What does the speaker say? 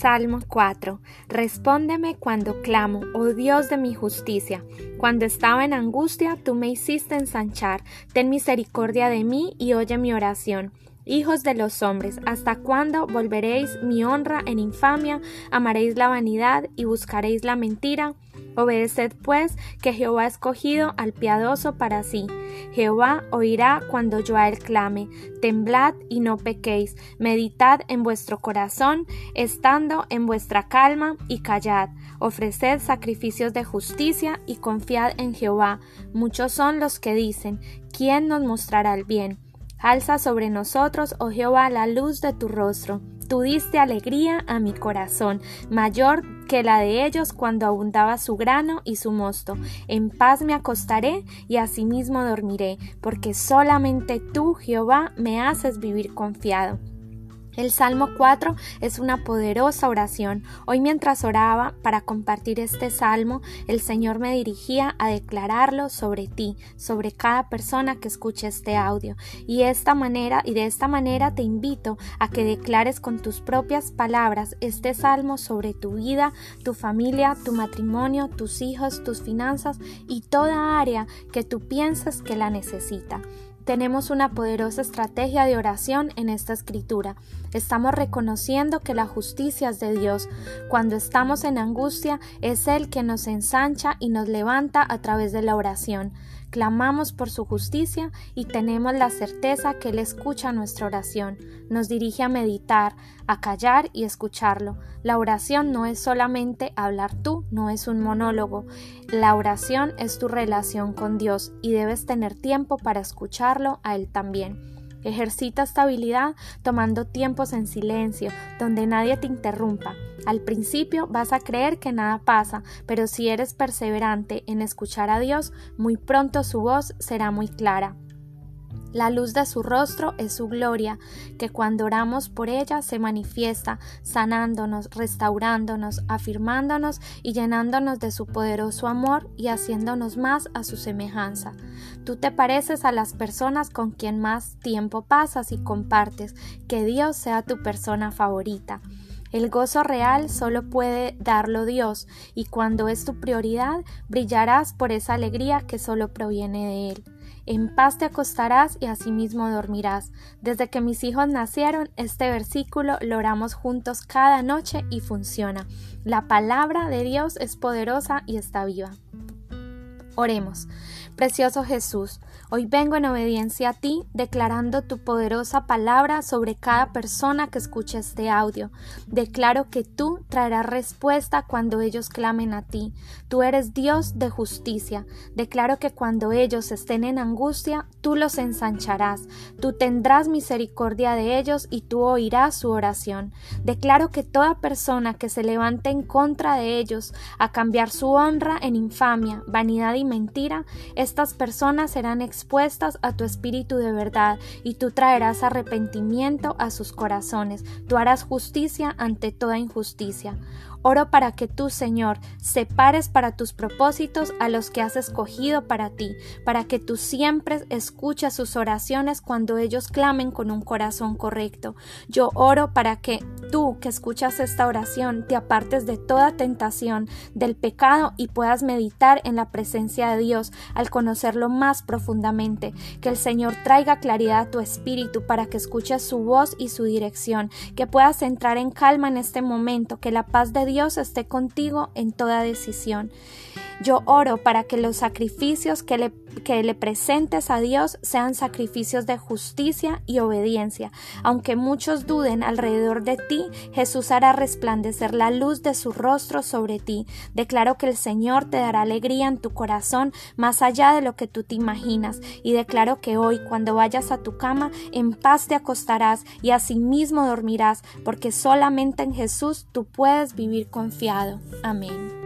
Salmo 4. Respóndeme cuando clamo, oh Dios de mi justicia. Cuando estaba en angustia, tú me hiciste ensanchar. Ten misericordia de mí y oye mi oración. Hijos de los hombres, ¿hasta cuándo volveréis mi honra en infamia? ¿Amaréis la vanidad y buscaréis la mentira? Obedeced pues que Jehová ha escogido al piadoso para sí. Jehová oirá cuando yo a él clame. Temblad y no pequéis. Meditad en vuestro corazón, estando en vuestra calma y callad. Ofreced sacrificios de justicia y confiad en Jehová. Muchos son los que dicen, ¿quién nos mostrará el bien? Alza sobre nosotros, oh Jehová, la luz de tu rostro. Tú diste alegría a mi corazón, mayor que la de ellos cuando abundaba su grano y su mosto. En paz me acostaré y asimismo dormiré, porque solamente tú, Jehová, me haces vivir confiado. El Salmo 4 es una poderosa oración. Hoy mientras oraba para compartir este salmo, el Señor me dirigía a declararlo sobre ti, sobre cada persona que escuche este audio. Y esta manera y de esta manera te invito a que declares con tus propias palabras este salmo sobre tu vida, tu familia, tu matrimonio, tus hijos, tus finanzas y toda área que tú piensas que la necesita. Tenemos una poderosa estrategia de oración en esta escritura. Estamos reconociendo que la justicia es de Dios. Cuando estamos en angustia, es Él que nos ensancha y nos levanta a través de la oración. Clamamos por su justicia y tenemos la certeza que Él escucha nuestra oración. Nos dirige a meditar, a callar y escucharlo. La oración no es solamente hablar tú, no es un monólogo. La oración es tu relación con Dios y debes tener tiempo para escucharlo a Él también. Ejercita estabilidad tomando tiempos en silencio, donde nadie te interrumpa. Al principio vas a creer que nada pasa, pero si eres perseverante en escuchar a Dios, muy pronto su voz será muy clara. La luz de su rostro es su gloria, que cuando oramos por ella se manifiesta, sanándonos, restaurándonos, afirmándonos y llenándonos de su poderoso amor y haciéndonos más a su semejanza. Tú te pareces a las personas con quien más tiempo pasas y compartes, que Dios sea tu persona favorita. El gozo real solo puede darlo Dios, y cuando es tu prioridad, brillarás por esa alegría que solo proviene de Él. En paz te acostarás y asimismo dormirás. Desde que mis hijos nacieron, este versículo lo oramos juntos cada noche y funciona. La palabra de Dios es poderosa y está viva. Oremos. Precioso Jesús, hoy vengo en obediencia a ti, declarando tu poderosa palabra sobre cada persona que escuche este audio. Declaro que tú traerás respuesta cuando ellos clamen a ti. Tú eres Dios de justicia. Declaro que cuando ellos estén en angustia, tú los ensancharás. Tú tendrás misericordia de ellos y tú oirás su oración. Declaro que toda persona que se levante en contra de ellos a cambiar su honra en infamia, vanidad y mentira, estas personas serán expuestas a tu espíritu de verdad y tú traerás arrepentimiento a sus corazones. Tú harás justicia ante toda injusticia. Oro para que tú, Señor, separes para tus propósitos a los que has escogido para ti, para que tú siempre escuches sus oraciones cuando ellos clamen con un corazón correcto. Yo oro para que tú, que escuchas esta oración, te apartes de toda tentación, del pecado y puedas meditar en la presencia de Dios al conocerlo más profundamente. Que el Señor traiga claridad a tu espíritu para que escuches su voz y su dirección, que puedas entrar en calma en este momento, que la paz de Dios esté contigo en toda decisión. Yo oro para que los sacrificios que le, que le presentes a Dios sean sacrificios de justicia y obediencia. Aunque muchos duden alrededor de ti, Jesús hará resplandecer la luz de su rostro sobre ti. Declaro que el Señor te dará alegría en tu corazón más allá de lo que tú te imaginas. Y declaro que hoy, cuando vayas a tu cama, en paz te acostarás y asimismo dormirás, porque solamente en Jesús tú puedes vivir confiado. Amén.